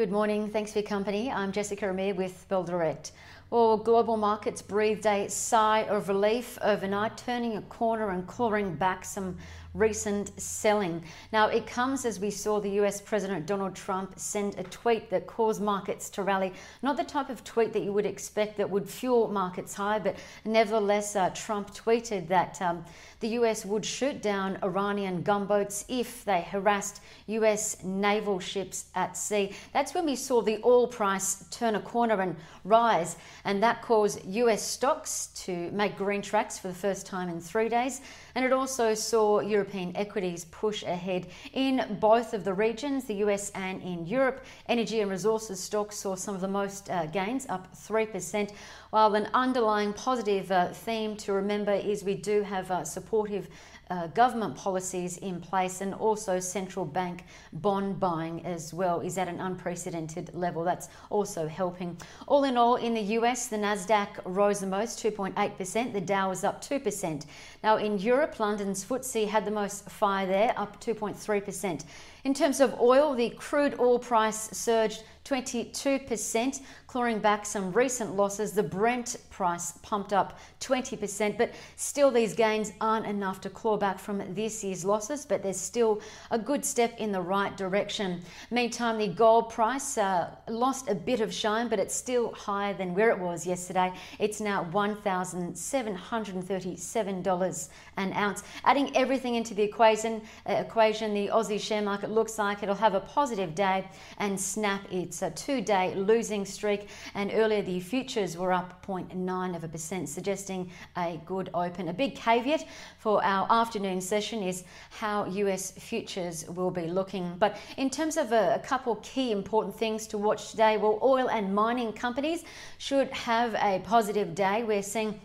Good morning. Thanks for your company. I'm Jessica Amir with Bell Direct. Well, global markets breathed a sigh of relief overnight, turning a corner and clawing back some recent selling. Now, it comes as we saw the US President Donald Trump send a tweet that caused markets to rally. Not the type of tweet that you would expect that would fuel markets high, but nevertheless, uh, Trump tweeted that um, the US would shoot down Iranian gunboats if they harassed US naval ships at sea. That's when we saw the oil price turn a corner and rise, and that caused US stocks to make green tracks for the first time in three days. And it also saw European equities push ahead in both of the regions, the US and in Europe. Energy and resources stocks saw some of the most uh, gains, up 3%, while an underlying positive uh, theme to remember is we do have uh, supportive uh, government policies in place and also central bank bond buying as well is at an unprecedented level. That's also helping. All in all, in the US, the Nasdaq rose the most, 2.8%. The Dow was up 2%. Now in Europe, London's FTSE had the most fire there, up 2.3%. In terms of oil, the crude oil price surged 22%, clawing back some recent losses. The Brent price pumped up 20%, but still these gains aren't enough to claw back from this year's losses, but there's still a good step in the right direction. Meantime, the gold price uh, lost a bit of shine, but it's still higher than where it was yesterday. It's now $1,737 an ounce. Adding everything into the equation, uh, equation, the Aussie share market looks like it'll have a positive day and snap its a two-day losing streak. And earlier, the futures were up 0.9 of a percent, suggesting a good open. A big caveat for our afternoon session is how US futures will be looking. But in terms of a, a couple key important things to watch today, well, oil and mining companies should have a positive day. We're seeing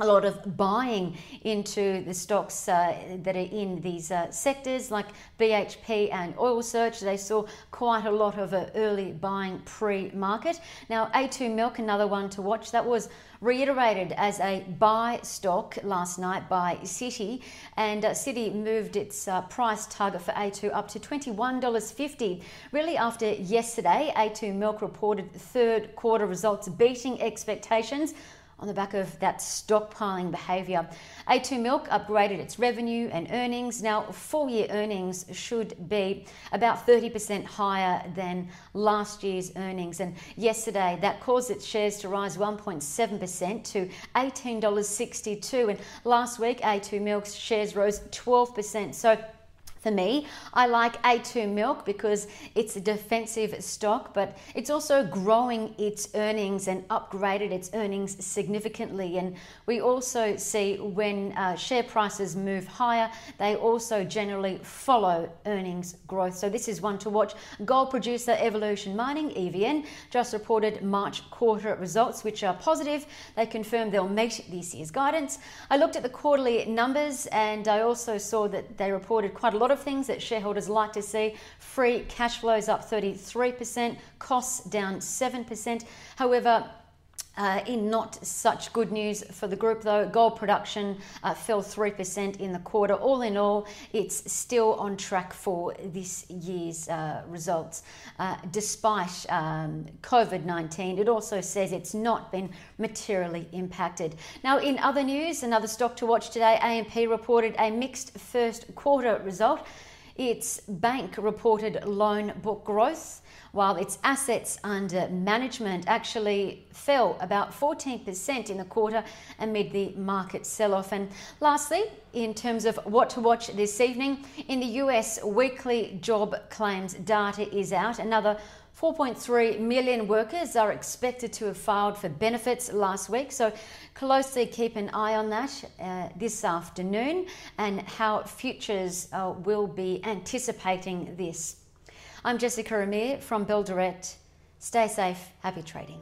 a lot of buying into the stocks uh, that are in these uh, sectors like BHP and Oil Search. They saw quite a lot of uh, early buying pre market. Now, A2 Milk, another one to watch, that was reiterated as a buy stock last night by Citi, and uh, Citi moved its uh, price target for A2 up to $21.50. Really, after yesterday, A2 Milk reported third quarter results beating expectations on the back of that stockpiling behaviour. A2 Milk upgraded its revenue and earnings. Now, full year earnings should be about 30% higher than last year's earnings. And yesterday, that caused its shares to rise 1.7% to $18.62. And last week, A2 Milk's shares rose 12%. So, for me. I like A2 Milk because it's a defensive stock, but it's also growing its earnings and upgraded its earnings significantly. And we also see when uh, share prices move higher, they also generally follow earnings growth. So this is one to watch. Gold producer Evolution Mining, EVN, just reported March quarter results, which are positive. They confirmed they'll meet this year's guidance. I looked at the quarterly numbers and I also saw that they reported quite a lot of of things that shareholders like to see. Free cash flows up 33%, costs down 7%. However, uh, in not such good news for the group, though, gold production uh, fell 3% in the quarter. All in all, it's still on track for this year's uh, results. Uh, despite um, COVID 19, it also says it's not been materially impacted. Now, in other news, another stock to watch today AMP reported a mixed first quarter result. Its bank reported loan book growth, while its assets under management actually fell about 14% in the quarter amid the market sell off. And lastly, in terms of what to watch this evening, in the US, weekly job claims data is out. Another 4.3 million workers are expected to have filed for benefits last week, so closely keep an eye on that uh, this afternoon and how futures uh, will be anticipating this. I'm Jessica Amir from Bell Direct. Stay safe, happy trading.